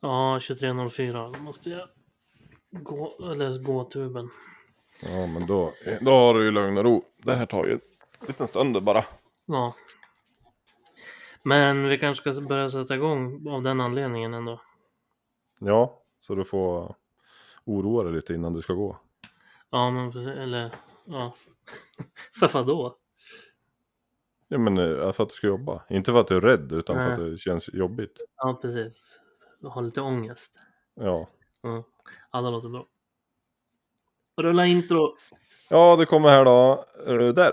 Ja, 23.04 då måste jag gå, eller gå tuben. Ja, men då, då har du ju lugn och ro. Det här tar ju en liten stund bara. Ja. Men vi kanske ska börja sätta igång av den anledningen ändå. Ja, så du får oroa dig lite innan du ska gå. Ja, men precis, eller ja. För vad då? Ja, men eh, för att du ska jobba. Inte för att du är rädd, utan för Nej. att det känns jobbigt. Ja, precis. Har lite ångest. Ja. Mm. Ja, det låter bra. Rulla intro. Ja, det kommer här då. Eh, Där.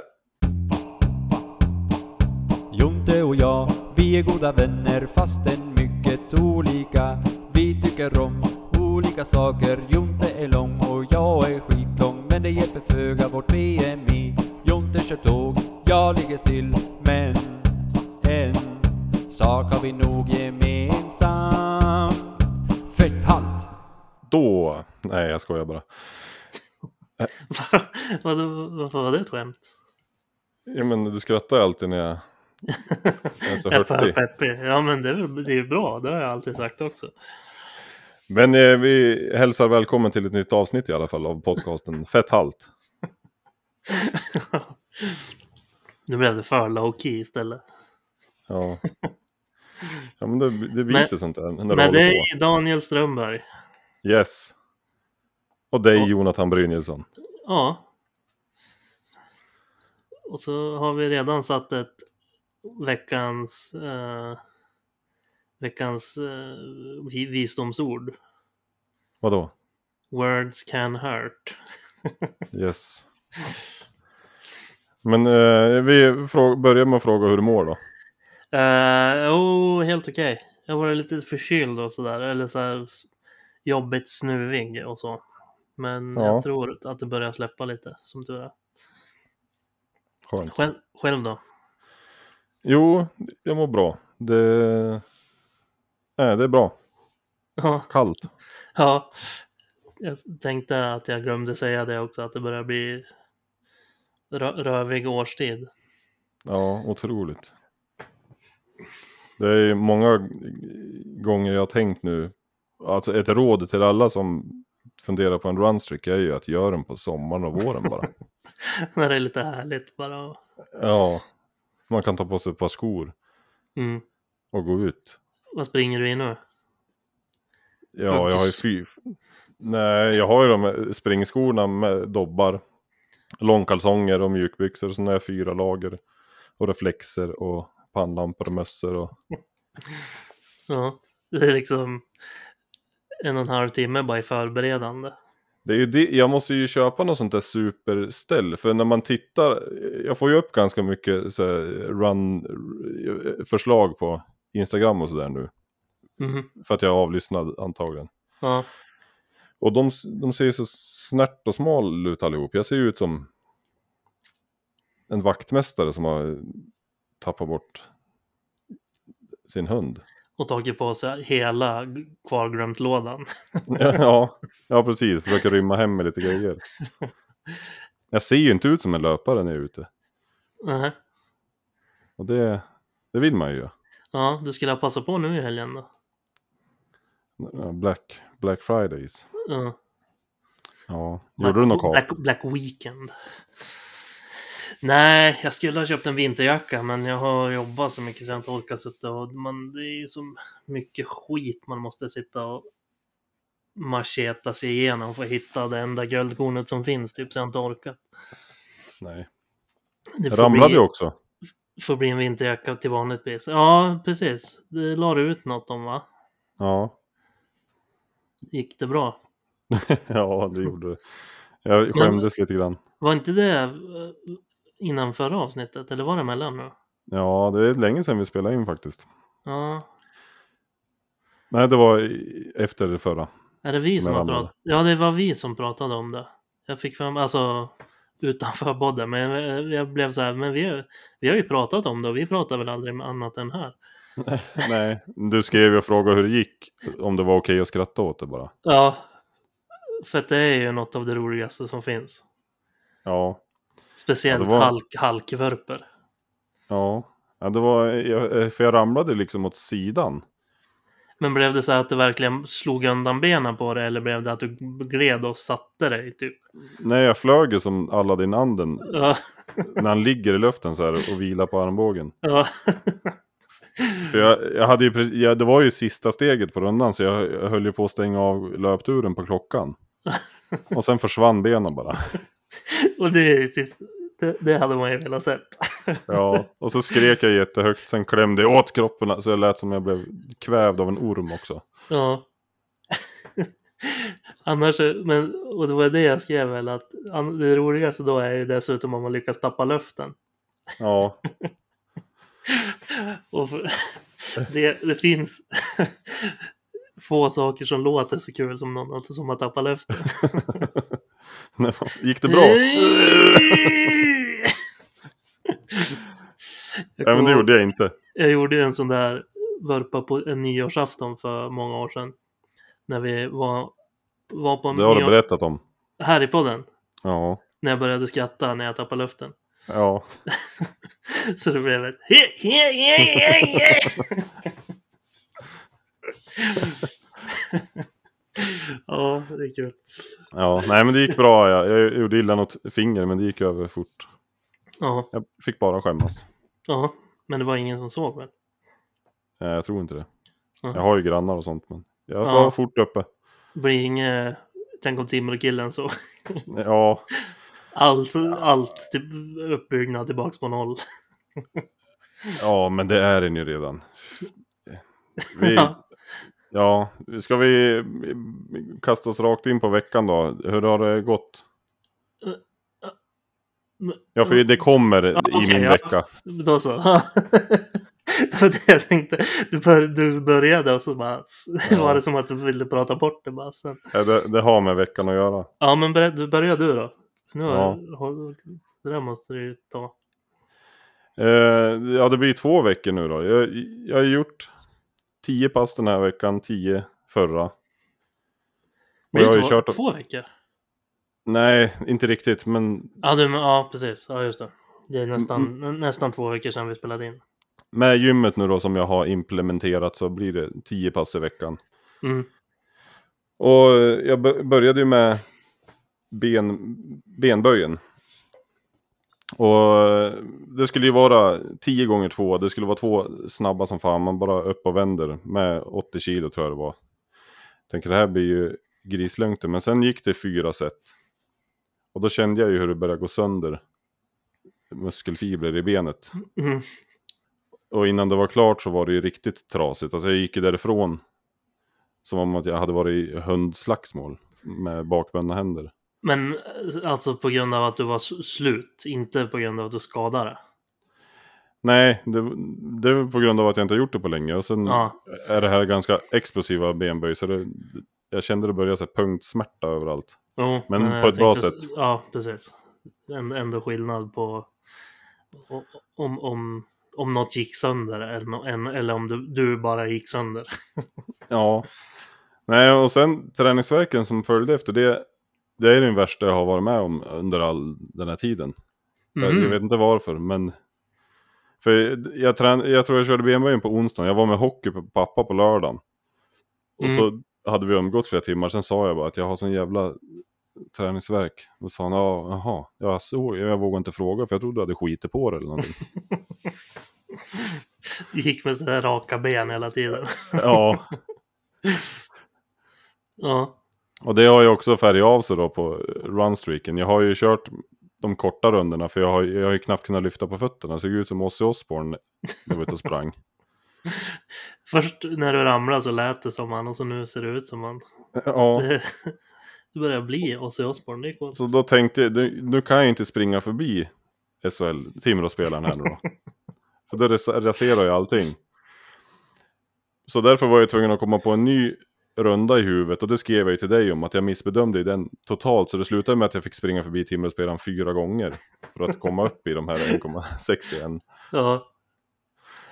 Jonte och jag, vi är goda vänner fastän mycket olika. Vi tycker om olika saker. Jonte är lång och jag är skitlång. Men det hjälper föga vårt BMI. Jonte kör tåg, jag ligger still. Men en sak har vi nog gemensamt. Då. Nej, jag skojar bara. Vad, varför var det ett skämt? Ja, men du skrattar ju alltid när jag är så Jag är hurtig. peppig. Ja, men det är, det är bra. Det har jag alltid sagt också. Men eh, vi hälsar välkommen till ett nytt avsnitt i alla fall av podcasten Fett halt. nu blev det för low key istället. Ja. Ja men det, det blir Men- lite sånt där Med håller dig på. Daniel Strömberg. Yes. Och dig Ja. Jonathan Brynjelsson. Ja. Och så har vi redan satt ett veckans eh, veckans eh, vi- visdomsord. Vadå? Words can hurt. Yes. Men eh, vi börjar med att fråga hur du mår då. Uh, oh, helt okej. Jag har varit lite förkyld och sådär. Eller så jobbigt snuvig och så. Men Ja. jag tror att det börjar släppa lite, som tur är. Skönt. Själv, själv då? Jo, jag mår bra. Det... Nej, det är bra. Ja, Kallt. ja. Jag tänkte att jag glömde säga det också, att det börjar bli rö- rövig årstid. Ja, otroligt. Det är många gånger jag har tänkt nu, alltså ett råd till alla som funderar på en runstreak är ju att göra den på sommaren och våren bara. När det är lite härligt bara. ja, man kan ta på sig ett par skor Mm. och gå ut. Vad springer du i nu? Ja, jag har ju fy... Nej, jag har ju de här springskorna med dobbar, långkalsonger och mjukbyxor. Sen har jag fyra lager och reflexer och pannlampor och mössor och... Ja, det är liksom en och en halv timme bara i förberedande. Det är det, jag måste ju köpa något sånt där superställ. För när man tittar, jag får ju upp ganska mycket så här, run förslag på Instagram och sådär nu. Mhm. För att jag är avlyssnad antagligen. Ja, Och de, de ser så snärt och smal ut allihop. Jag ser ju ut som en vaktmästare som har tappat bort sin hund. Och tagit på sig hela kvarglömt-lådan. ja, ja, precis. Försöker rymma hem med lite grejer. Jag ser ju inte ut som en löpare när jag är ute. Nej. Och det, det vill man ju. Ja, du skulle ha passat på nu i helgen då. Black, Black Fridays. Ja. Ja, gjorde du något? Black, Black Weekend. Nej, jag skulle ha köpt en vinterjacka men jag har jobbat så mycket så jag inte orkar sitta och man, det är så mycket skit man måste sitta och macheta sig igenom för att hitta det enda guldkornet som finns typ så jag inte orkat. Nej. Det ramlade bli, ju också. får bli en vinterjacka till vanligt pris. Ja, precis. Det la du ut något om va? Ja. Gick det bra? ja, det gjorde det. Jag skämdes lite grann. Var inte det eh, innan förra avsnittet? Eller var det mellan nu? Ja, det är länge sedan vi spelade in faktiskt. Ja, Nej, det var efter det förra. Är det vi som har pratat? Ja, det var vi som pratade om det. Jag fick fram, alltså utanför podden, men jag, jag blev så här, men vi, vi har ju pratat om det och vi pratar väl aldrig med annat än här. Nej, du skrev ju och frågade hur det gick. Om det var okej att skratta åt det bara. Ja, för att det är ju något av det roligaste som finns. Ja, Speciellt Ja, var- halk, halkvurper. ja. ja det var, jag, för jag ramlade liksom åt sidan. Men blev det så att du verkligen slog undan benen på det eller blev det att du gled och satte dig typ? Nej, jag flög ju som Aladdin-anden Ja, när han ligger i luften så här och vilar på armbågen. ja, För jag, jag hade ju, jag, det var ju sista steget på rundan så jag, jag höll ju på att stänga av löpturen på klockan. Och sen försvann benen bara. Och det är ju typ, det, det hade man ju velat sett. Ja, och så skrek jag jättehögt, sen klämde jag åt kroppen så jag lät som jag blev kvävd av en orm också. Ja. Annars, men, och det var det jag skrev väl att det roligaste då är ju dessutom om man lyckas tappa luften. Ja, Och för, det, det finns få saker som låter så kul som någon alltså, som att tappa luften. gick det bra? Ja, men det gjorde jag inte. jag gjorde ju en sån där vurpa på en nyårsafton för många år sedan. När vi var, var på en Det har du nyår- berättat om. här i podden. Ja, När jag började skratta när jag tappade luften. ja. Så det blev ett Ja, det är kul. Ja, nej men det gick bra. Jag, jag gjorde illa något finger men det gick över fort. Ja, Jag fick bara skämmas. ja, men det var ingen som såg väl? Nej, jag tror inte det. Ja. Jag har ju grannar och sånt men jag var Ja. fort uppe. Det blir inget, tänk om Timrå-killen så. Ja, Allt, allt till, uppbyggnad tillbaks på noll. ja men det är den ju redan. Vi, Ja. Ja, ska vi kasta oss rakt in på veckan då? Hur har det gått? Ja, för det kommer i okej, min ja. vecka. Då så. det var det jag tänkte. Du, bör, du började och så bara Ja. var det som att du ville prata bort det bara. Sen. Ja, det, det har med veckan att göra. Ja, men berätt, du då. Nu Ja. det där måste du ju ta. Eh, ja, det blir två veckor nu då. Jag, jag har gjort tio pass den här veckan, tio förra. Men jag har ju två, kört... två veckor? Nej, inte riktigt, men Ja, du, men- ja, precis. Ja, just det. Det är nästan, Mm. nästan två veckor sedan vi spelade in. med gymmet nu då som jag har implementerat så blir det tio pass i veckan. Mm. Och jag bör- började ju med ben, benböjen. Och det skulle ju vara 10 gånger 2 det skulle vara två snabba som fan, man bara upp och vänder med 80 kilo tror jag det var. Tänker det här blir ju grislugnt, men sen gick det fyra set. Och då kände jag ju hur det började gå sönder muskelfibrer i benet. Mm. Och innan det var klart så var det ju riktigt trasigt. Alltså jag gick ju därifrån som om att jag hade varit i hundslagsmål med bakbundna händer. Men eh, alltså på grund av att du var slut, inte på grund av att du skadade. Nej, det, det är på grund av att jag inte har gjort det på länge. Och sen Ja. är det här ganska explosiva benböj. Så det, jag kände det började så här punktsmärta överallt. Jo, Men jag på ett bra sätt. Ja, precis. Änd- Ändå skillnad på om, om, om något gick sönder eller, en- eller om du, du bara gick sönder. Ja. Nej, och sen träningsverken som följde efter det. Det är den värsta jag har varit med om under all den här tiden. Jag, Mhm. jag vet inte varför, men... För jag, trän, jag tror jag körde benböjen på onsdagen. Jag var med hockey på pappa på lördagen. Och Mm. så hade vi umgåtts flera timmar. Sen sa jag bara att jag har sån jävla träningsverk. Då sa han, ja, jaha. Jag, så, jag vågade inte fråga för jag trodde du hade skitit på det eller någonting. Du gick med sådär raka ben hela tiden. ja, Ja, och det har ju också färgat av sig då på runstreaken. Jag har ju kört de korta rundorna för jag har, jag har ju knappt kunnat lyfta på fötterna. Det såg ut som Ozzy Osbourne när jag var ute och sprang. först när du ramlade så lät det som han och så nu ser det ut som han. Ja. Det, det börjar bli Ozzy Osbourne, det är. Så då tänkte jag, nu- nu kan jag inte springa förbi SHL, Timrå-spelaren här nu då. För det ras- raserar ju allting. Så därför var jag tvungen att komma på en ny runda i huvudet och det skrev jag ju till dig om att jag missbedömde den totalt. Så det slutade med att jag fick springa förbi Timrå-spelaren fyra gånger för att komma upp i de här 1,61. Ja,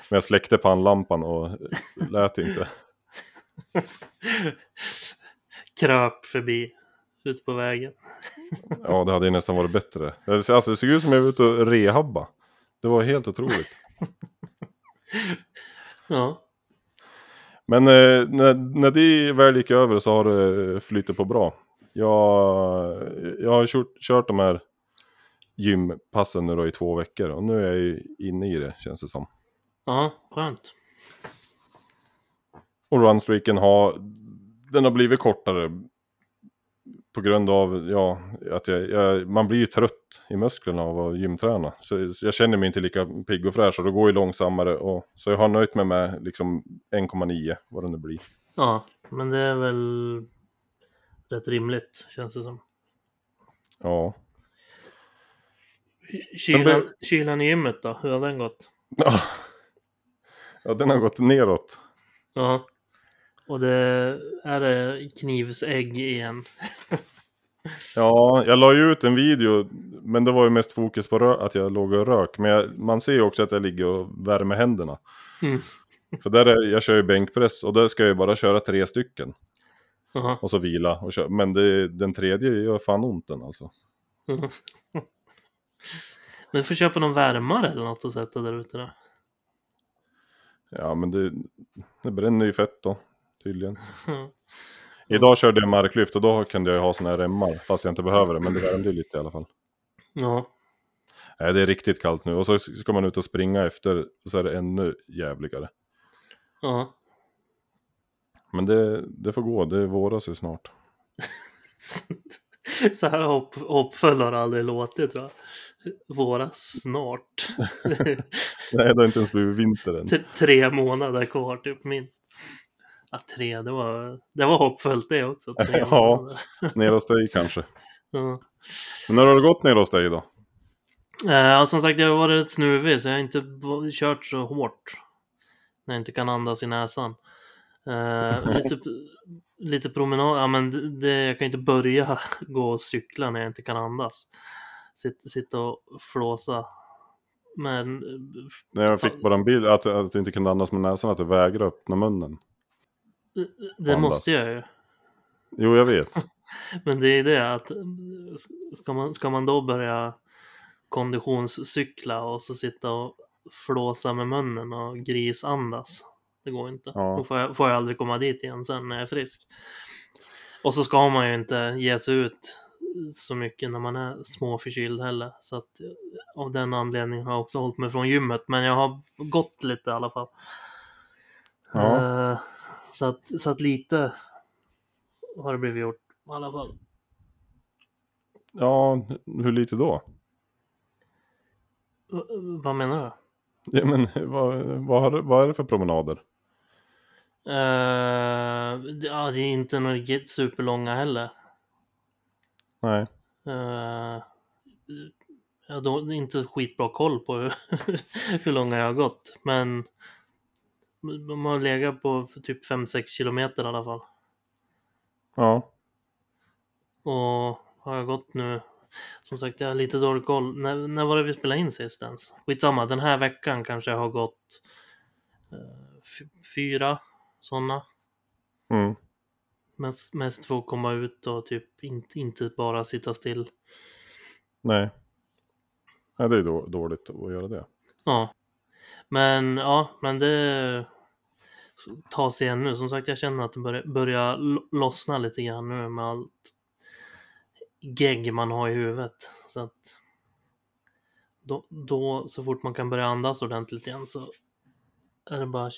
Men jag släckte pannlampan och lät inte. kröp förbi ute på vägen. Ja, det hade ju nästan varit bättre. Alltså det såg ut som jag var ute och rehabba. Det var helt otroligt. Ja, Men eh, när, när det väl gick över så har det flyttat på bra. Jag, jag har kört, kört de här gympassen nu då i två veckor och nu är jag ju inne i det känns det som. Ja, skönt. Och runstreaken har, den har blivit kortare på grund av, ja, att jag, jag, man blir ju trött i musklerna av att gymträna. Så jag känner mig inte lika pigg och fräsch och då går ju långsammare. Och, så jag har nöjt mig med liksom 1,9 vad det nu blir. Ja, men det är väl rätt rimligt känns det som. Ja. Kylan, blev- kylan i gymmet då, hur har den gått? ja, den har gått neråt. Ja. Och det är det knivsägg igen. Ja, jag la ju ut en video, men det var ju mest fokus på att jag låg och rök. Men jag, man ser ju också att jag ligger och värmer händerna. Mm. För där är, jag kör ju bänkpress och där ska jag ju bara köra tre stycken. Jaha. Och så vila och köra. Men det, den tredje gör fan ont den alltså. Men du får köpa någon värmare eller något att sätta där ute då. Ja men det, det bränner ju fett då, tydligen. Idag körde jag marklyft och då kunde jag ha såna här remmar. Fast jag inte behöver det, men det värmde ju lite i alla fall. Ja. Nej, det är riktigt kallt nu. Och så ska man ut och springa efter, och så är det ännu jävligare. Ja. Men det, det får gå, det våras ju snart. Så här hopp, hoppfull har det aldrig låtit tror jag. Våra snart. Nej, det har inte ens blivit vinter än. T- tre månader kvar typ minst. Ja, tre, det var, det var hoppfullt det också. Tre Ja. Ner hos dig kanske. Ja. Men när har det gått ner hos dig då? Eh, som sagt, jag har varit rätt snuvig så jag har inte kört så hårt. När jag inte kan andas i näsan. Eh, lite, lite promenad, ja men det, jag kan inte börja gå och cykla när jag inte kan andas. Sitt, sitta och flåsa. Men När jag fick bara en bild att, att du inte kunde andas med näsan, att du vägrade öppna munnen. Det Andas. måste jag ju. Jo, jag vet. Men det är det att eh, ska man, ska man då börja konditionscykla och så sitta och flåsa med munnen och grisandas. Det går inte. Ja. Då får jag, får jag aldrig komma dit igen sen när jag är frisk. Och så ska man ju inte ge sig ut så mycket när man är småförkyld heller. Så att eh, av den anledningen har jag också hållit mig från gymmet. Men jag har gått lite i alla fall. Ja. Eh, så, att, så att lite har det blivit gjort i alla fall. Ja, hur lite då? V- Vad menar du? Ja, men vad, vad, har, vad är det för promenader? Uh, ja, det är inte några superlånga heller. Nej. Uh, jag har inte skitbra koll på hur, hur långa jag har gått. Men de har legat på typ 5-6 kilometer i alla fall. Ja. Och har jag gått nu, som sagt jag har lite dålig koll. När, när var det vi spelade in sist ens? Skitsamma, den här veckan kanske jag har gått eh, fyra sådana. Mm. Mest, mest för att komma ut och typ inte, inte bara sitta still. Nej. Nej, det är då, dåligt att göra det. Ja. Men ja, men det tar sig igen nu. Som sagt, jag känner att det börjar, börjar lo- lossna lite grann nu med allt gegg man har i huvudet. Så att då, då, så fort man kan börja andas ordentligt igen så är det bara att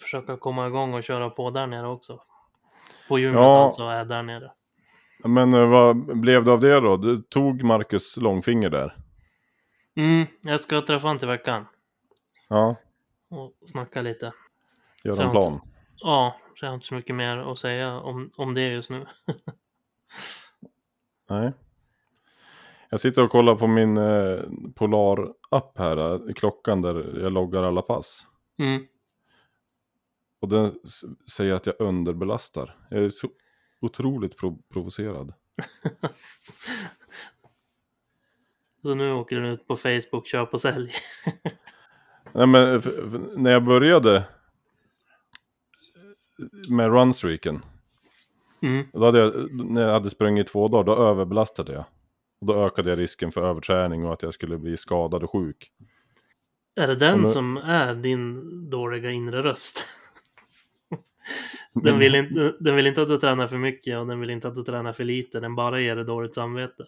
försöka komma igång och köra på där nere också. På gymmet Ja. alltså, är där nere. Men eh, vad blev det av det då? Du tog Marcus långfinger där? Mm, jag ska träffa honom till veckan Ja, och snacka lite. Gör Så en jag plan. Ja, så jag har inte så mycket mer att säga om, om det just nu. Nej. Jag sitter och kollar på min eh, Polar-app här, eh, klockan där jag loggar alla pass. Mm. Och den säger att jag underbelastar. Jag är så otroligt pro- provocerad. Så nu åker du ut på Facebook, köp och sälj. Nej men när jag började med runstreaken. Mm. Då hade jag, när jag hade sprungit två dagar, då överbelastade jag. Och då ökade jag risken för överträning och att jag skulle bli skadad och sjuk. Är det den du- som är din dåliga inre röst? Den vill, inte, den vill inte att du tränar för mycket och den vill inte att du tränar för lite. Den bara ger dig dåligt samvete.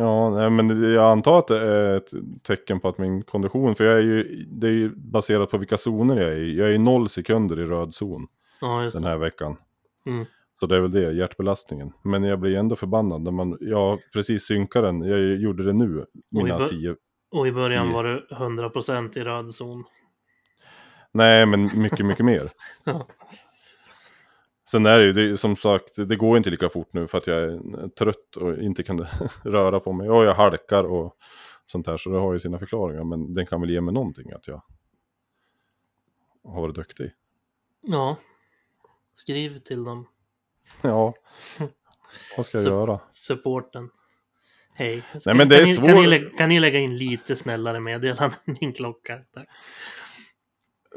Ja, nej, men jag antar att det är ett tecken på att min kondition, för jag är ju, det är ju baserat på vilka zoner jag är i. Jag är i noll sekunder i röd zon Ja, den här veckan. Mm. Så det är väl det, hjärtbelastningen. Men jag blir ändå förbannad när man, jag precis synkar den, jag gjorde det nu, mina bör- tio. Och i början Tio. var du 100% i röd zon. Nej, men mycket, mycket mer. Ja. Sen är det ju, det, som sagt, det går inte lika fort nu för att jag är trött och inte kan röra på mig. Och jag halkar och sånt här, så det har ju sina förklaringar. Men den kan väl ge mig någonting att jag har varit duktig. ja. Skriv till dem. Ja, vad ska jag Så- göra? Supporten. Hej. Nej, men det kan är ni, svårt. Kan ni, lä- kan ni lägga in lite snällare meddelanden i klocka? Tack.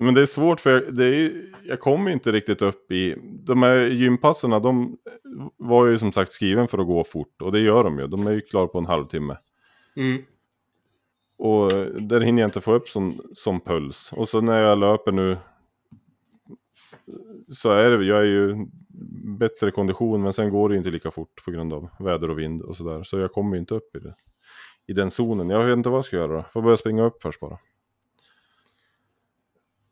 Men det är svårt för jag, det är, jag kommer inte riktigt upp i... De här gympasserna, de var ju som sagt skriven för att gå fort. Och det gör de ju. De är ju klara på en halvtimme. Mm. Och där hinner jag inte få upp som, som puls. Och så när jag löper nu så är det, jag är ju bättre kondition men sen går det inte lika fort på grund av väder och vind och sådär. Så jag kommer inte upp i det. I den zonen. Jag vet inte vad jag ska göra då. Får börja springa upp först bara.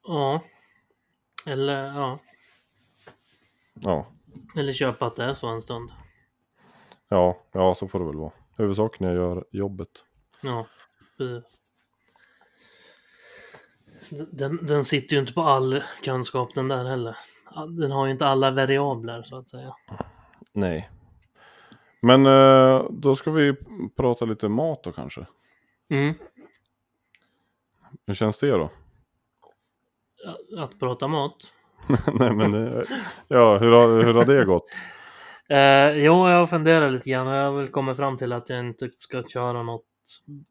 Ja. Eller, ja. Ja, Eller köpa att det är så en stund. ja, ja så får det väl vara. Huvudsaken är att göra jobbet. Ja, precis. Den, den sitter ju inte på all kunskap den där heller. Den har ju inte alla variabler så att säga. Nej. Men eh, då ska vi prata lite mat då kanske. Mm. Hur känns det då? Att prata mat. Nej men, eh, ja hur har, hur har det gått? Eh, jo, jag funderar lite grann och jag har väl kommit fram till att jag inte ska köra något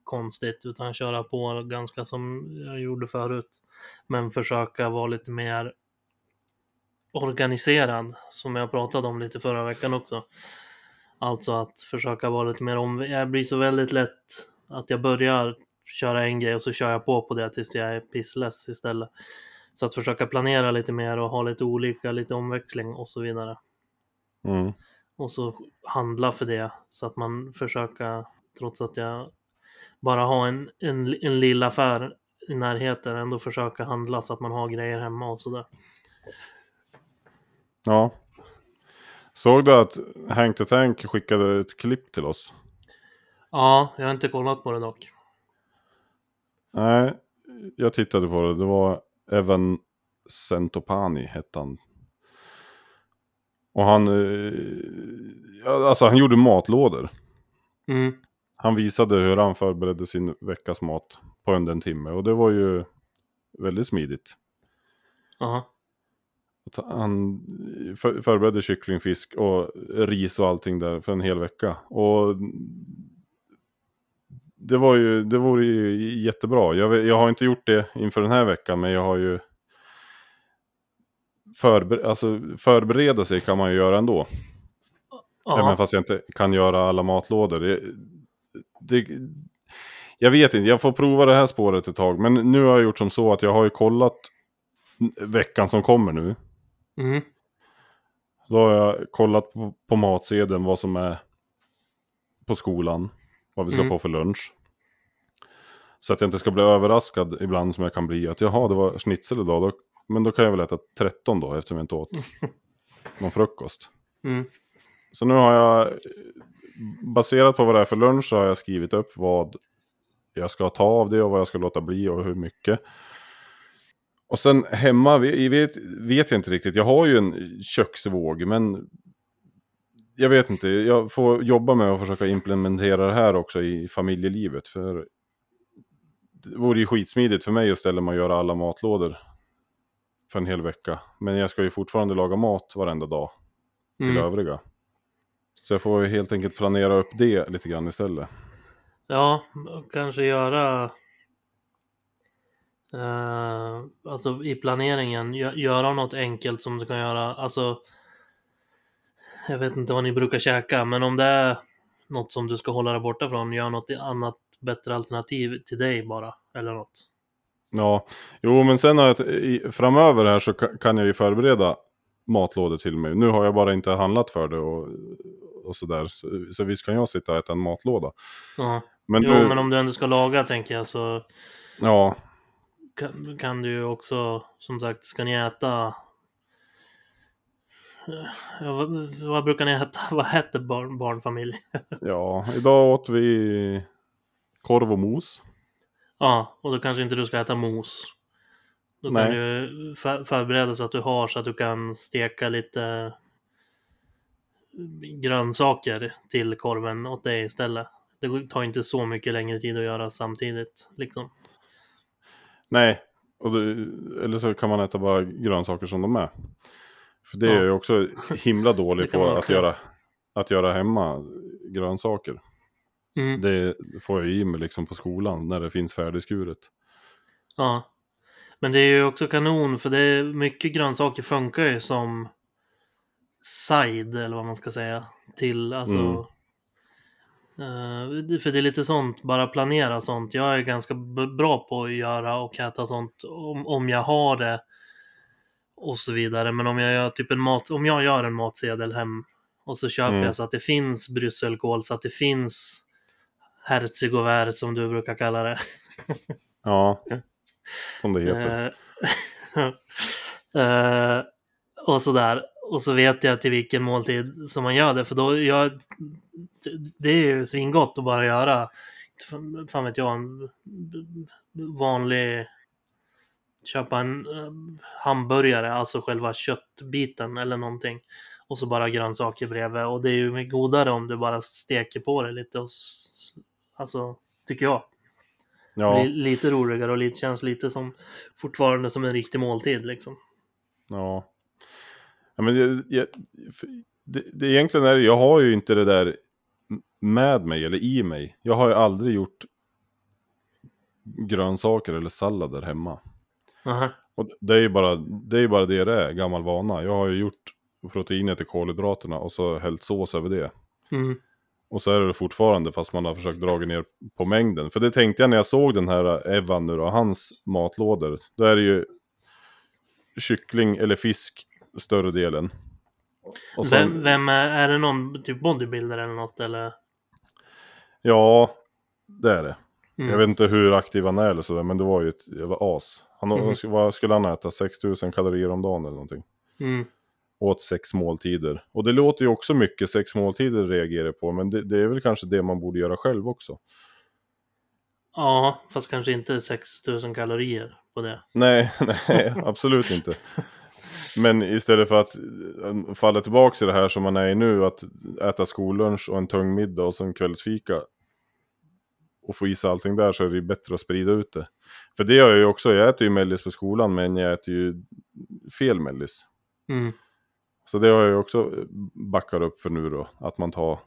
konstigt utan köra på ganska som jag gjorde förut. Men försöka vara lite mer organiserad som jag pratade om lite förra veckan också. Alltså att försöka vara lite mer om... Jag blir så väldigt lätt att jag börjar köra en grej och så kör jag på på det tills jag är pissless istället. Så att försöka planera lite mer och ha lite olika, lite omväxling och så vidare Mm. och så handla för det så att man försöker, trots att jag bara har en, en, en lilla affär i närheten, ändå försöka handla så att man har grejer hemma och sådär. Ja. Såg du att Hank the Tank skickade ett klipp till oss? Ja, jag har inte kollat på det dock. Nej, jag tittade på det. Det var Evan Centopani hette han. Och han, eh, alltså han gjorde matlådor. Mm, Han visade hur han förberedde sin veckas mat på under en timme. Och det var ju väldigt smidigt. aha. Han för, förberedde kyckling, fisk och ris och allting där för en hel vecka. Och det var ju, det vore ju jättebra. Jag, jag har inte gjort det inför den här veckan, men jag har ju förber, alltså förbereda sig kan man ju göra ändå. Även Ja, fast jag inte kan göra alla matlådor. Det, det, jag vet inte, jag får prova det här spåret ett tag. Men nu har jag gjort som så att jag har ju kollat veckan som kommer nu. mm, Då har jag kollat på, på matsedeln vad som är på skolan. Vad vi ska Mm. få för lunch. Så att jag inte ska bli överraskad ibland som jag kan bli. Att jaha, det var schnitzel idag. Då, men då kan jag väl äta 13 då eftersom jag inte åt någon frukost. mm, Så nu har jag, baserat på vad det är för lunch, så har jag skrivit upp vad jag ska ta av det och vad jag ska låta bli och hur mycket. Och sen hemma, vet, vet jag inte riktigt, jag har ju en köksvåg, men jag vet inte, jag får jobba med att försöka implementera det här också i familjelivet. För det vore ju skitsmidigt för mig att ställa mig och göra alla matlådor för en hel vecka. Men jag ska ju fortfarande laga mat varenda dag till mm. övriga. Så jag får ju helt enkelt planera upp det lite grann istället. Ja, kanske göra... eh, alltså i planeringen, gö- göra något enkelt som du kan göra. Alltså, jag vet inte vad ni brukar käka, men om det är något som du ska hålla dig borta från, gör något annat bättre alternativ till dig bara, eller något. Ja, jo men sen har jag, i, framöver här så ka- kan jag ju förbereda matlådor till mig. Nu har jag bara inte handlat för det och, och sådär. Så, så visst kan jag sitta och äta en matlåda. Ja. Men Jo, nu, men om du ändå ska laga tänker jag så ja, kan, kan du ju också, som sagt, ska ni äta... Ja, vad, vad brukar ni äta? Vad heter barn, barnfamilj? ja, idag åt vi korv och mos. Ja, och då kanske inte du ska äta mos. Då Nej. kan du för, förbereda så att du har så att du kan steka lite grönsaker till korven åt dig istället. Det tar inte så mycket längre tid att göra samtidigt. Liksom. Nej, det, eller så kan man äta bara grönsaker som de är. För det är jag ju också himla dålig på att göra, att göra hemma grönsaker. Mm. Det får jag i mig liksom på skolan när det finns färdigskuret. Ja. Men det är ju också kanon för det är mycket grönsaker funkar ju som side eller vad man ska säga till alltså Mm. eh, för det är lite sånt, bara planera sånt. Jag är ganska bra på att göra och äta sånt om, om jag har det och så vidare. Men om jag gör typ en mat, om jag gör en matsedel hem och så köper Mm. jag så att det finns brysselkål, så att det finns herzigovär som du brukar kalla det. Ja, som det heter. Eh, och sådär. Och så vet jag till vilken måltid som man gör det. För då gör, det är ju svingott att bara göra, fan vet jag, en vanlig köpa en eh, hamburgare, alltså själva köttbiten eller någonting. Och så bara grönsaker bredvid. Och det är ju godare om du bara steker på det lite. Och, alltså, tycker jag. Ja, Li- lite roligare och lite, känns lite som fortfarande som en riktig måltid liksom. ja. ja men jag, jag, det, det egentligen är det, jag har ju inte det där med mig eller i mig. Jag har ju aldrig gjort grönsaker eller sallader hemma. Aha. Och det är ju bara det, är bara det det är, gammal vana. Jag har ju gjort proteinet till kolhydraterna och så hällt sås över det. Mm. Och så är det fortfarande fast man har försökt dra ner på mängden. För det tänkte jag när jag såg den här Evan nu då, hans matlådor. Då är det ju kyckling eller fisk större delen. Sen, Vem, vem är, är det någon typ bodybuilder eller något eller? Ja, det är det. Mm. Jag vet inte hur aktiv han är eller sådär, men det var ju ett jävla as. Han, Mhm. Vad skulle han äta? 6000 kalorier om dagen eller någonting. Mm. Åt sex måltider. Och det låter ju också mycket, sex måltider reagerar på, men det, det är väl kanske det man borde göra själv också. Ja, fast kanske inte 6000 kalorier på det. Nej, nej, absolut inte. Men istället för att eh, falla tillbaka i det här som man är i nu, att äta skollunch och en tung middag och sen kvällsfika och få i sig allting där så är det ju bättre att sprida ut det. För det gör jag ju också, jag äter ju mellis på skolan men jag äter ju fel mellis. Mm. Så det har jag ju också backat upp för nu då, att man tar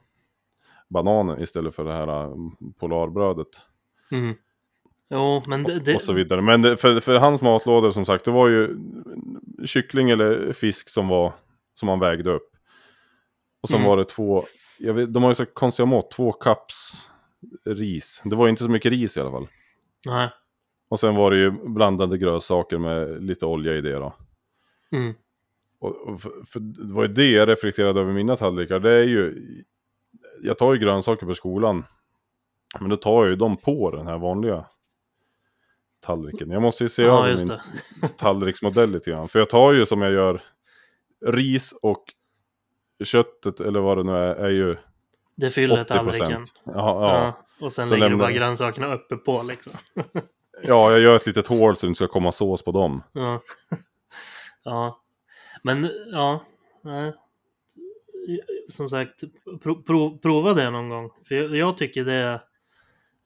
bananen istället för det här eh, polarbrödet. Mm. Jo, men det, det, och så vidare. Men det, för, för hans matlådor som sagt, det var ju kyckling eller fisk som var som man vägde upp. Och sen Mm. var det två, vet, de har ju så konstiga mått, två cups ris. Det var inte så mycket ris i alla fall. nej. Och sen var det ju blandade grönsaker med lite olja i det då. Mm. Och, och för, för det var ju det jag reflekterade över mina tallrikar. Det är ju, jag tar ju grönsaker på skolan. Men då tar jag ju dem på den här vanliga tallriken. Jag måste ju se Ja, över min tallriksmodell lite grann. För jag tar ju som jag gör ris och köttet eller vad det nu är, är ju Det fyller 80 tallriken. procent. Ja, ja. Ja. Och sen Så lägger du bara grönsakerna uppe på liksom. ja, jag gör ett litet hål så det inte ska komma sås på dem. Ja. ja. Men ja. Nej. Som sagt, pro, pro, prova det någon gång. För jag, jag tycker det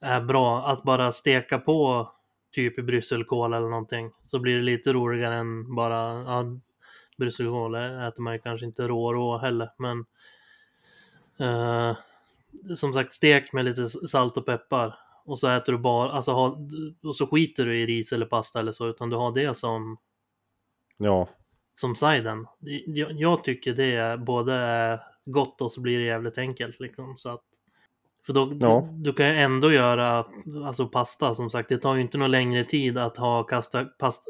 är bra att bara steka på typ i brysselkål eller någonting. Så blir det lite roligare än bara ja, brysselkål äter man ju kanske inte rå rå heller. Men eh, som sagt, stek med lite salt och peppar. Och så äter du bara, alltså ha, och så skiter du i ris eller pasta eller så, utan du har det som Ja, som siden. Jag, jag tycker det är både gott och så blir det jävligt enkelt liksom. Så att För då, Ja. du, du kan ju ändå göra alltså pasta som sagt. Det tar ju inte någon längre tid att ha kasta, past,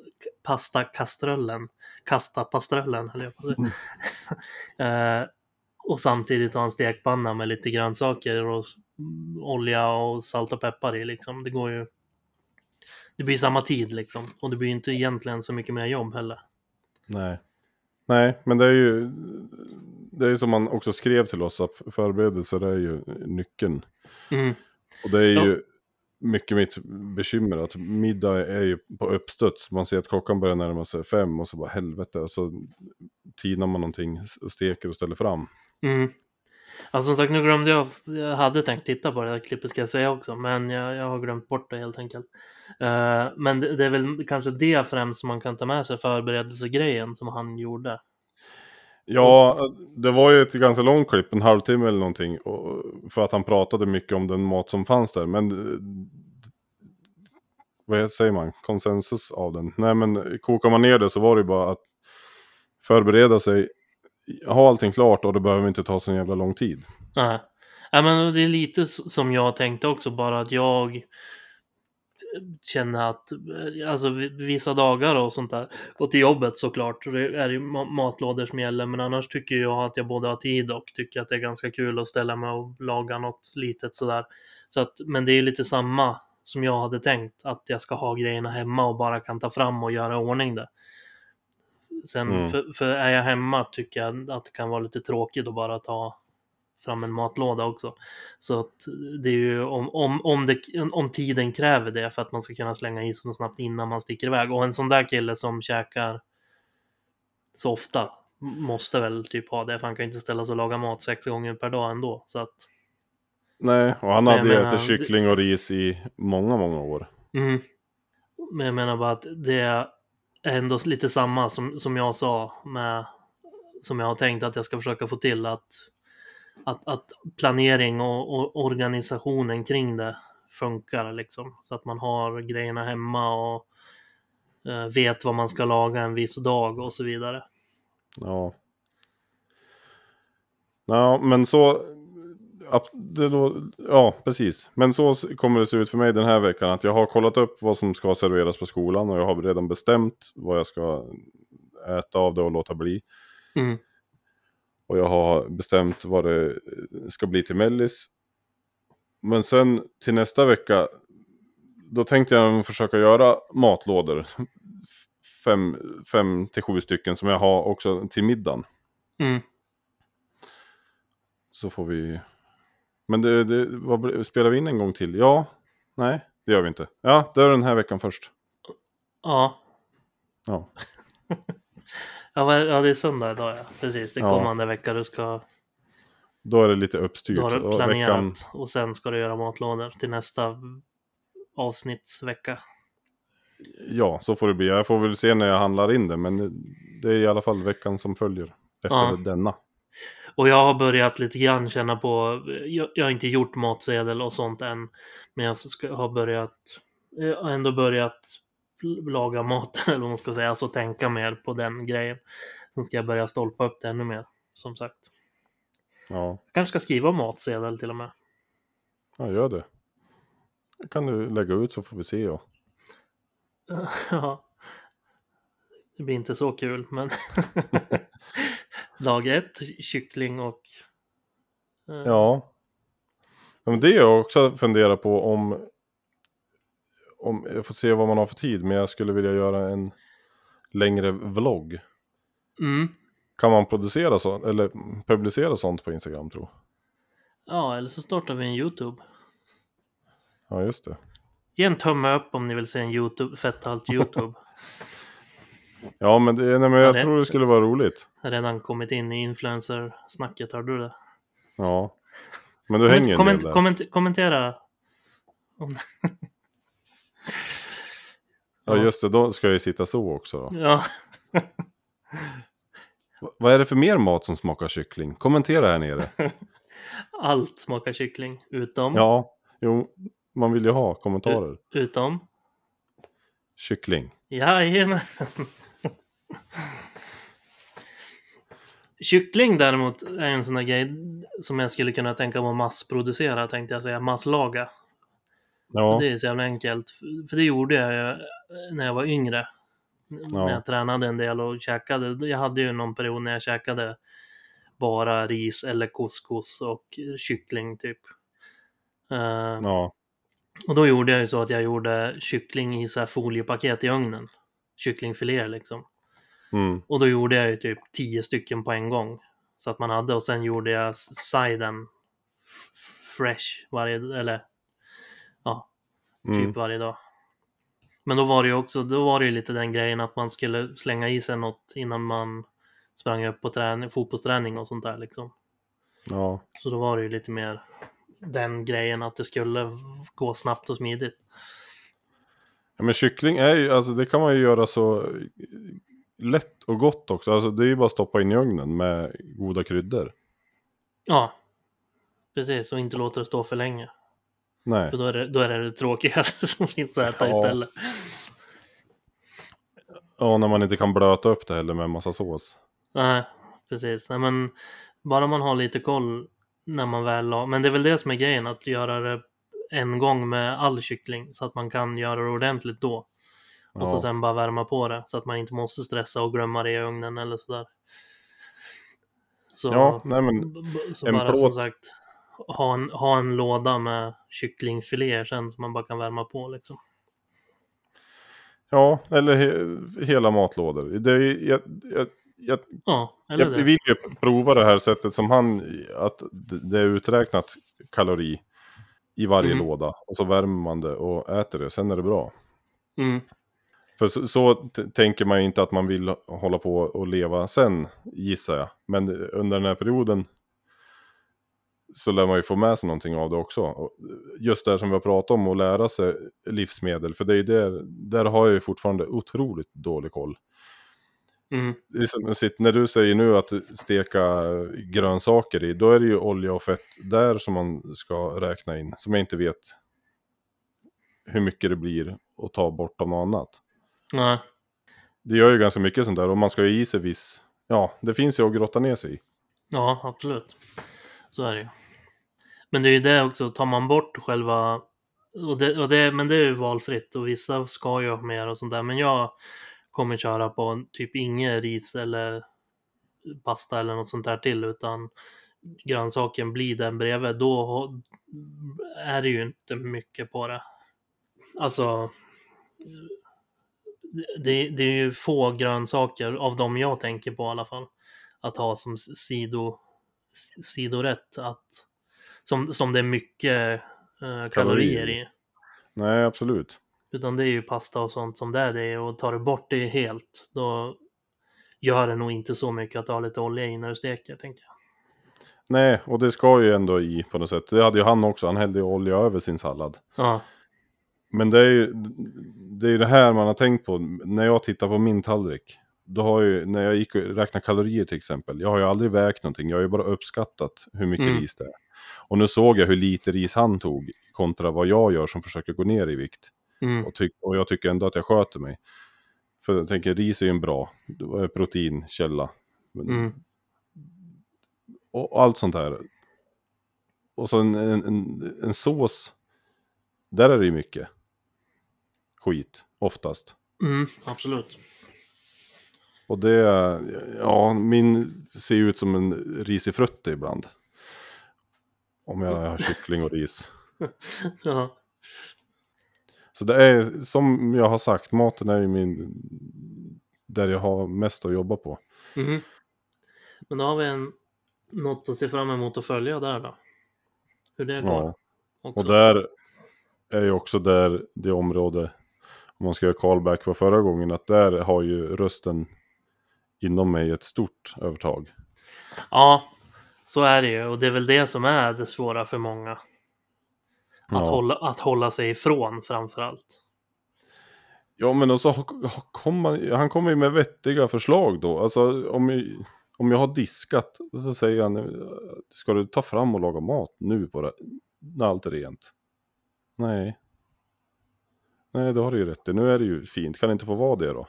pasta kastrullen. Kasta pastrullen, eller jag på att säga. eh, Och samtidigt ha en stekpanna med lite grönsaker och olja och salt och peppar i liksom. Det går ju. Det blir samma tid liksom. Och det blir inte egentligen så mycket mer jobb heller. Nej. Nej, men det är ju... Det är ju som man också skrev till oss, att förberedelser är ju nyckeln. Mm. Och det är Ja. ju mycket mitt bekymmer, att middag är ju på uppstuds. Man ser att klockan börjar närma sig fem och så bara helvete, och så tinar man någonting och steker och ställer fram. Mm. Alltså som sagt, nu glömde jag. Jag hade tänkt titta på det här klippet ska jag säga också, men jag, jag har glömt bort det helt enkelt. Uh, men det, det är väl kanske det främst som man kan ta med sig, förberedelsegrejen som han gjorde. Ja, det var ju ett ganska långt klipp, en halvtimme eller någonting. Och, för att han pratade mycket om den mat som fanns där. Men vad säger man? Konsensus av den. Nej men kokar man ner det så var det ju bara att förbereda sig. Ha allting klart och det behöver inte ta så jävla lång tid. Nej. Ja, men det är lite som jag tänkte också, bara att jag känner att, eh, alltså vissa dagar och sånt där, och till jobbet såklart, det är ju matlådor som gäller, men annars tycker jag att jag både har tid och tycker att det är ganska kul att ställa mig och laga något litet sådär. Så att, men det är ju lite samma som jag hade tänkt, att jag ska ha grejerna hemma och bara kan ta fram och göra i ordning det. Sen, Mm. för, för är jag hemma tycker jag att det kan vara lite tråkigt att bara ta fram en matlåda också. Så att det är ju om, om, om, det, om tiden kräver det för att man ska kunna slänga i något snabbt innan man sticker iväg. Och en sån där kille som käkar så ofta måste väl typ ha det, för han kan inte ställa sig och laga mat sex gånger per dag ändå. Så att, Nej, och han hade ju menar, ätit kyckling och ris i många, många år. mm. Men jag menar bara att det är ändå lite samma som, som jag sa med som jag har tänkt att jag ska försöka få till att, att, att planering och, och organisationen kring det funkar liksom. Så att man har grejerna hemma och eh, vet vad man ska laga en viss dag och så vidare. Ja. Ja, men så ap- Det då, ja, precis. Men så kommer det se ut för mig den här veckan. Att jag har kollat upp vad som ska serveras på skolan. Och jag har redan bestämt vad jag ska äta av det och låta bli. Mm. Och jag har bestämt vad det ska bli till mellis. Men sen till nästa vecka. Då tänkte jag försöka göra matlådor. Fem, fem till sju stycken som jag har också till middagen. Mm. Så får vi... Men det, det, vad, spelar vi in en gång till? Ja? Nej? Det gör vi inte. Ja, det är den här veckan först. Ja. Ja. Ja, det är söndag idag ja. Precis, det är Ja. kommande vecka du ska Då är det lite uppstyrt. du har Och planerat veckan- och sen ska du göra matlådor till nästa avsnittsvecka. Ja, så får det bli. Jag får väl se när jag handlar in det. Men det är i alla fall veckan som följer. Efter Ja. denna. Och jag har börjat lite grann känna på, jag, jag har inte gjort matsedel och sånt än, men jag ska, har börjat, jag har ändå börjat laga mat, eller vad man ska säga, alltså tänka mer på den grejen. Sen ska jag börja stolpa upp det ännu mer, som sagt. Ja, Jag kanske ska skriva matsedel till och med. ja gör det. Det kan du lägga ut så får vi se. Ja. Ja. Det blir inte så kul, men dag ett, kyckling och... eh, Ja. Ja, Men det jag också funderar på om... Om jag får se vad man har för tid. Men jag skulle vilja göra en längre vlogg. Mm. Kan man producera sånt, eller publicera sånt på Instagram tro? Ja, eller så startar vi en YouTube. Ja, just det. Ge en tumme upp om ni vill se en YouTube, fetthalt YouTube. Ja, men, det, nej, men jag det- tror det skulle vara roligt. Har redan kommit in i influencer-snacket, hörde du det? Ja. Men du hänger ju en komment, där. komment, kommentera. Om... Ja, just det. Då ska jag ju sitta så också då. Ja, Vad är det för mer mat som smakar kyckling? Kommentera här nere. allt smakar kyckling. Utom, Ja, jo, man vill ju ha kommentarer. utom, Kyckling. jajamän. Kyckling däremot är en sån där grej som jag skulle kunna tänka mig att massproducera, tänkte jag säga, masslaga. Ja, Det är så jävla enkelt, för det gjorde jag ju när jag var yngre. När jag tränade en del och käkade. Jag hade ju någon period när jag käkade bara ris eller couscous och kyckling typ. Eh, ja, och då gjorde jag ju så att jag gjorde kyckling i så här foliepaket i ugnen. Kycklingfiléer liksom. Mm, Och då gjorde jag ju typ tio stycken på en gång. Så att man hade och sen gjorde jag siden fresh varje, eller ja, typ mm. varje dag. Men då var det ju också, då var det ju lite den grejen att man skulle slänga i sig något innan man sprang upp på träning, fotbollsträning och sånt där liksom. ja. Så då var det ju lite mer den grejen att det skulle gå snabbt och smidigt. Ja, men kyckling är ju, alltså det kan man ju göra så lätt och gott också. Alltså det är ju bara att stoppa in i ugnen med goda kryddor. Ja, precis. Och inte låta det stå för länge. Nej. För då är det då är det, det tråkigaste som finns att äta Ja. istället. Ja, när man inte kan blöta upp det heller med en massa sås. Nej, precis. Nej, men bara man har lite koll när man väl la... Men det är väl det som är grejen, att göra det en gång med all kyckling så att man kan göra det ordentligt då. Och så Ja. sen bara värma på det så att man inte måste stressa och glömma det i ugnen eller sådär. Så, Ja, nej men så en bara som plåt- sagt ha en, ha en låda med kycklingfiléer sen som man bara kan värma på liksom. Ja, eller he hela matlådor. Det är, jag, jag, jag, Ja, jag vill ju prova det här sättet som han, att det det är uträknat kalori i varje Mm. låda. Och så värmer man det och äter det, sen är det bra. Mm. För så, så tänker man ju inte att man vill hålla på och leva sen, gissar jag. Men under den här perioden så lär man ju få med sig någonting av det också. Just det här som vi har pratat om, att lära sig livsmedel. För det är ju där, där har jag ju fortfarande otroligt dålig koll. Mm. När du säger nu att steka grönsaker i, då är det ju olja och fett där som man ska räkna in. Som jag inte vet hur mycket det blir att ta bort av något annat. Nej. Det gör ju ganska mycket sånt där och man ska ju i sig viss... Ja, det finns ju att grotta ner sig i. Ja, absolut. Så är det ju. Men det är ju det också, tar man bort själva... Och det, och det, men det är ju valfritt och vissa ska ju ha mer och sånt där. Men jag kommer köra på typ inget ris eller pasta eller något sånt där till utan grönsaken blir den bredvid. Då är det ju inte mycket på det. Alltså... Det, det är ju få grönsaker av de jag tänker på i alla fall. Att ha som sido, sidorätt. Att, som, som det är mycket eh, kalorier i. Nej, absolut. Utan det är ju pasta och sånt som det är det. Och tar du bort det helt, då gör det nog inte så mycket att har lite olja i när du steker, tänker jag. Nej, och det ska ju ändå i på något sätt. Det hade ju han också, han hällde ju olja över sin sallad. Ja, Men det är ju det, är det här man har tänkt på. När jag tittar på min tallrik. Då har ju, när jag gick och räknade kalorier till exempel. Jag har ju aldrig vägt någonting, jag har ju bara uppskattat hur mycket Mm. ris det är. Och nu såg jag hur lite ris han tog kontra vad jag gör som försöker gå ner i vikt. mm, Och, tyck, och jag tycker ändå att jag sköter mig. För jag tänker, ris är ju en bra eh, proteinkälla. Mm, Och, och allt sånt här. Och så en, en, en, en sås. Där är det ju mycket skit, oftast. mm, absolut. Och det, ja, min ser ju ut som en risig frötte ibland. Om jag har kyckling och ris. Ja, Så det är, som jag har sagt, maten är ju min, där jag har mest att jobba på. mhm. Men då har vi en, något att se fram emot att följa där då. Hur det går. Ja. också. Och där är ju också där det område, om man ska göra callback på förra gången, att där har ju rösten inom mig ett stort övertag. Ja, så är det ju. Och det är väl det som är det svåra för många. Att, Ja. hålla, att hålla sig ifrån framför allt. Ja men och så har- har- kom man, han kommer ju med vettiga förslag då. Alltså om jag, om jag har diskat så säger han Ska du ta fram och laga mat nu på det? När allt är rent? Nej. Nej det har du ju rätt i. Nu är det ju fint. Kan det inte få vara det då?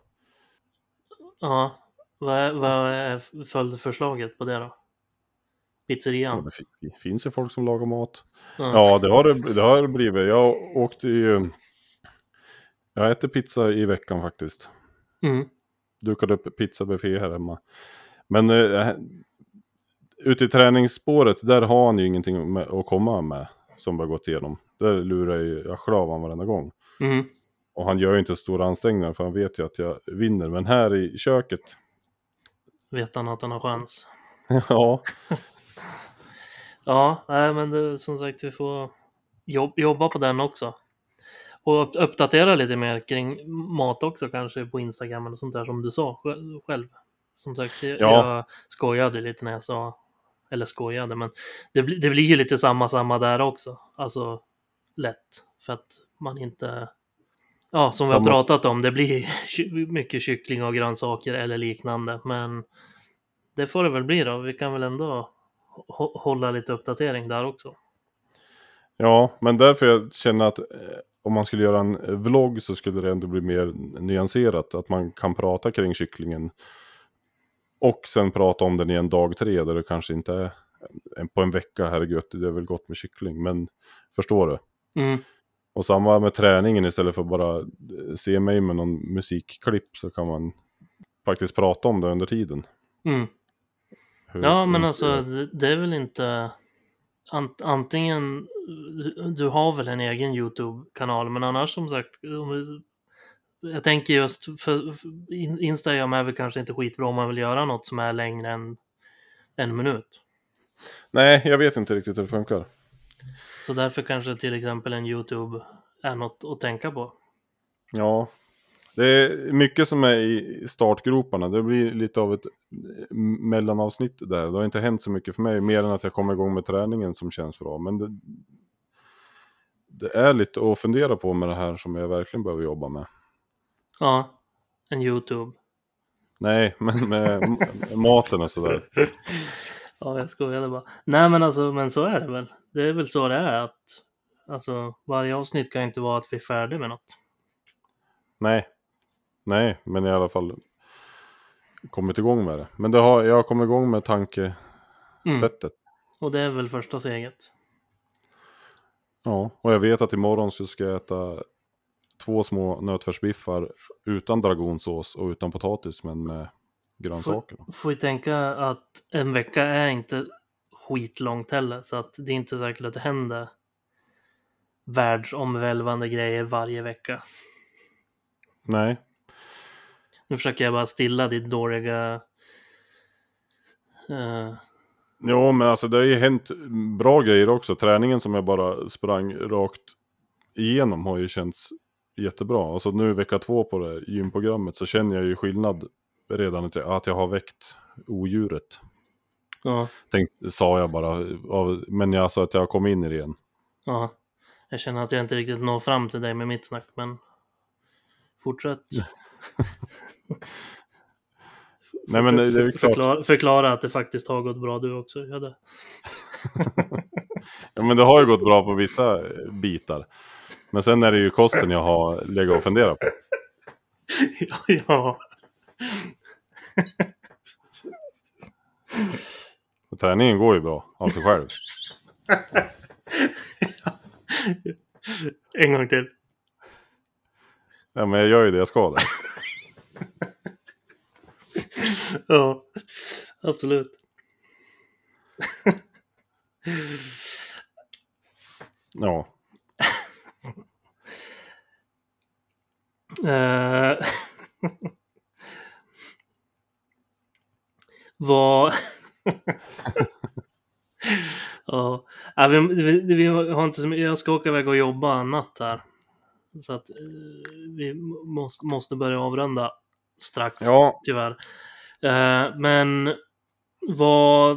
Ja, Vad är, vad är följdförslaget på det då? Ja, Pizzerian? det fin- finns ju folk som lagar mat. Ja. Ja, det har det, det har det blivit. Jag åkte ju... Jag äter pizza i veckan faktiskt. Mm. Dukade upp pizzabuffé här hemma. Men eh, ute i träningsspåret, där har han ju ingenting med, att komma med som vi har gått igenom. Där lurar jag av honom varenda gång. Mm. Och han gör ju inte stora ansträngningar för han vet ju att jag vinner. Men här i köket, Vet han att han har chans? ja, Ja, nej, men det, som sagt, vi får jobb, jobba på den också. Och upp- uppdatera lite mer kring mat också kanske på Instagram eller sånt där som du sa sj- själv. Som sagt, jag, Ja. jag skojade lite när jag sa, eller skojade, men det, det blir ju lite samma samma där också. Alltså lätt, för att man inte, ja som vi har pratat om, det blir mycket kyckling och grönsaker eller liknande, men det får det väl bli då. Vi kan väl ändå hå- hålla lite uppdatering där också. ja, men därför jag känner att eh, om man skulle göra en eh, vlogg så skulle det ändå bli mer nyanserat. Att man kan prata kring kycklingen. Och sen prata om den i en dag tre där det kanske inte är på en vecka, herregud, det är väl gott med kyckling. Men förstår du? Mm. Och samma med träningen istället för bara eh, se mig med någon musikklipp så kan man faktiskt prata om det under tiden. Mm. Hur- Ja, men hur- alltså det, är väl inte ant, antingen du- har väl en egen Youtube-kanal, men annars som sagt, jag tänker just för, för In- Instagram är väl kanske inte skitbra om man vill göra något som är längre än en minut. Nej, jag vet inte riktigt hur det funkar. Så därför kanske till exempel en Youtube är något att tänka på. Ja, det är mycket som är i startgroparna. Det blir lite av ett mellanavsnitt där. Det har inte hänt så mycket för mig, mer än att jag kommer igång med träningen som känns bra. Men det, det är lite att fundera på med det här som jag verkligen behöver jobba med. Ja, en Youtube. Nej, men med maten och sådär. Ja, jag skojade bara. Nej, men alltså, men så är det väl. Det är väl så det är att alltså varje avsnitt kan inte vara att vi är färdiga med något. Nej, nej, men i alla fall kommit igång med det. Men det har, jag har kommit igång med tankesättet. Mm. Och det är väl första steget. Ja, och jag vet att imorgon så ska jag äta två små nötfärsbiffar utan dragonsås och utan potatis men med grönsaker. Får vi tänka att en vecka är inte skitlångt heller, så att det är inte säkert att det händer världsomvälvande grejer varje vecka. Nej, Nu försöker jag bara stilla ditt dåliga... eh, jo men alltså det har ju hänt bra grejer också. Träningen som jag bara sprang rakt igenom har ju känts jättebra. Alltså nu vecka två på det gymprogrammet så känner jag ju skillnad redan att jag, att jag har väckt odjuret. Ja, Tänk, sa jag bara, av, men jag sa att jag kom in i det igen. ja. Jag känner att jag inte riktigt når fram till dig med mitt snack, men fortsätt. Nej men det, är klart. Förklara, förklara att det faktiskt har gått bra du också. Ja, det. Ja, men det har ju gått bra på vissa bitar. Men sen är det ju kosten jag har legat och funderat på. ja, ja. Träningen går ju bra av sig själv. En gång till. Ja, men jag gör ju det jag ska. Ja, absolut. Ja. Eh, Vad... ja, vi, vi, vi har inte så mycket, jag ska åka iväg och jobba natt här. Så att eh, vi måste, måste börja avrunda strax, Ja. tyvärr. Eh, men vad...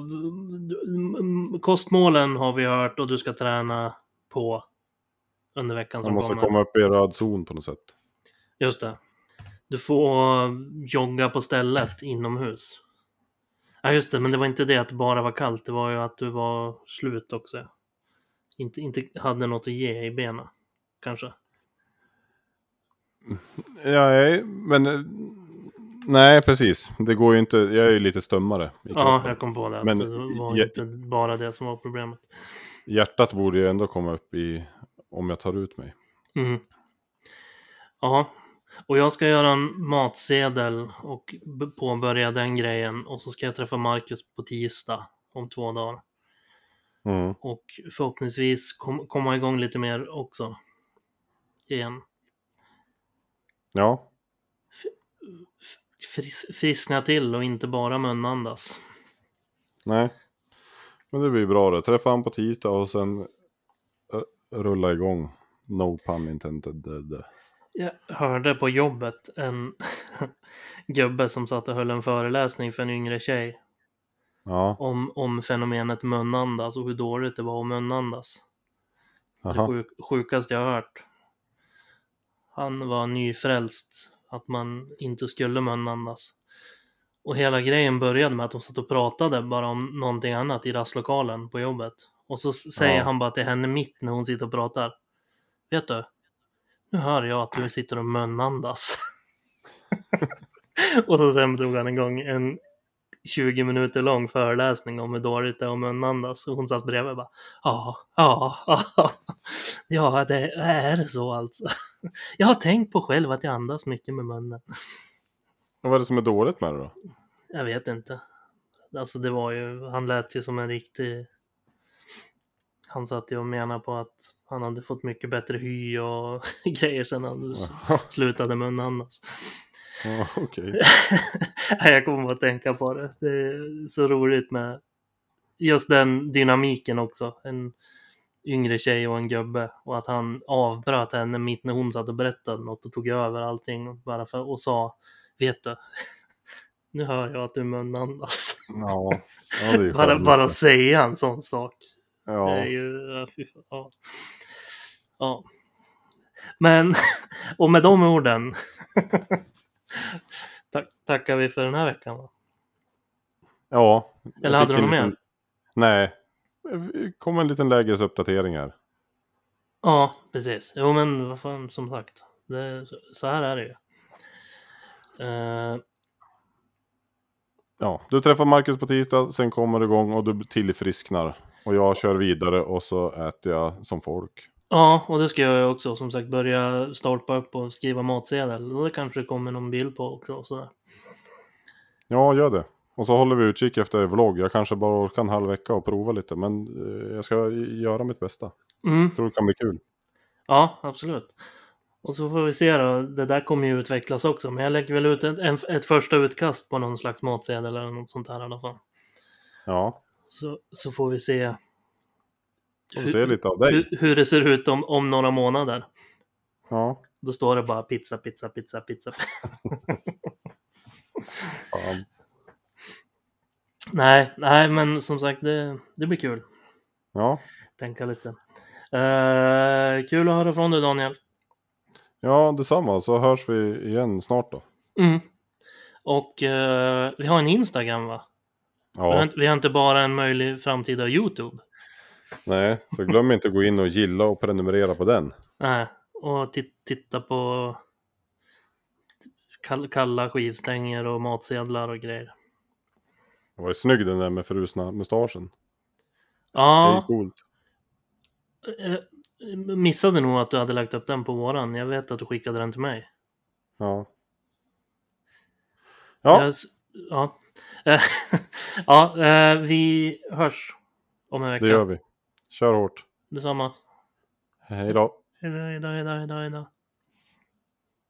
m- Kostmålen har vi hört och du ska träna på under veckan Man som måste kommer. komma upp i röd zon på något sätt. Just det. Du får jogga på stället inomhus. Ja just det, men det var inte det att det bara var kallt, det var ju att du var slut också. Inte, inte hade något att ge i benen, kanske. Ja, men eh, Nej, precis. Det går ju inte. Jag är ju lite stummare Ja, jag kom på det. Men det var jag- inte bara det som var problemet. Hjärtat borde ju ändå komma upp i om jag tar ut mig. Mm. Ja, och jag ska göra en matsedel och påbörja den grejen. Och så ska jag träffa Marcus på tisdag om två dagar. Mm. Och förhoppningsvis kom, komma igång lite mer också. Igen. Ja, Fris, friskna till och inte bara munandas. nej. Men det blir bra det. Träffa han på tisdag och sen eh, rulla igång. No pun intended. Jag hörde på jobbet en gubbe som satt och höll en föreläsning för en yngre tjej Ja, om, om fenomenet munandas och hur dåligt det var att munandas. Det aha. sjuk, sjukaste jag hört. Han var nyfrälst att man inte skulle munandas. Och hela grejen började med att de satt och pratade bara om någonting annat i rastlokalen på jobbet. Och så säger Ja. han bara till henne mitt när hon sitter och pratar. Vet du? Nu hör jag att du sitter och munandas. och så sen drog han igång en 20 minuter lång föreläsning om hur dåligt det är att munandas. Och hon satt bredvid och bara ja, ja, ja, ja, det är så alltså. Jag har tänkt på själv att jag andas mycket med munnen. Och vad är det som är dåligt med det då? Jag vet inte. Alltså det var ju, han lät ju som en riktig... Han satt ju och menade på att han hade fått mycket bättre hy och grejer sen han slutade munandas. Ja, okej. Nej, jag kommer att tänka på det. Det är så roligt med just den dynamiken också. En yngre tjej och en gubbe. Och att han avbröt henne mitt när hon satt och berättade något och tog över allting. Bara för, och sa, vet du, nu hör jag att du munandas. Ja, ja, Bara, bara att säga en sån sak. Det är Ja, ju... Ja. Ja. ja. Men, och med de orden tack, tackar vi för den här veckan. Va? ja. Jag Eller hade du något mer? Nej. Kom en liten lägesuppdatering här. Ja, precis. Jo, men vad fan, som sagt. Det, så- här är det ju. Eh, Ja, du träffar Marcus på tisdag, sen kommer du igång och du tillfrisknar. Och jag kör vidare och så äter jag som folk. ja, och det ska jag också. Som sagt, börja starta upp och skriva matsedel. Då kanske det kommer någon bild på också. Och sådär. Ja, gör det. Och så håller vi utkik efter vlogg. Jag kanske bara orkar en halv vecka och prova lite. Men eh, jag ska göra mitt bästa. Mm. Jag tror det kan bli kul. Ja, absolut. Och så får vi se då. Det där kommer ju utvecklas också. Men jag lägger väl ut ett, ett första utkast på någon slags matsedel eller något sånt här i alla fall. Ja, Så, så får vi se får se lite av dig. hur, hur det ser ut om, om några månader. Ja, Då står det bara pizza, pizza, pizza, pizza. nej, nej, men som sagt, det, det blir kul. Ja, Tänka lite. Eh, kul att höra från dig Daniel. ja detsamma. Så hörs vi igen snart då. Mm. Och eh, vi har en Instagram va? Vi, har Ja, inte, vi har inte bara en möjlig framtida YouTube. nej. Så glöm inte att gå in och gilla och prenumerera på den. Nej, och ti- titta på kall- kalla skivstänger och matsedlar och grejer. Det var ju snygg den där med frusna mustaschen. Det är ju Ja, coolt. eh, missade nog att du hade lagt upp den på våran. Jag vet att du skickade den till mig. Ja. Ja, Jag ja. Eh, ja, eh, vi hörs om en vecka. det gör vi. Kör hårt. Detsamma. Hej då. Hejdå, hejdå, hejdå, hejdå, hejdå.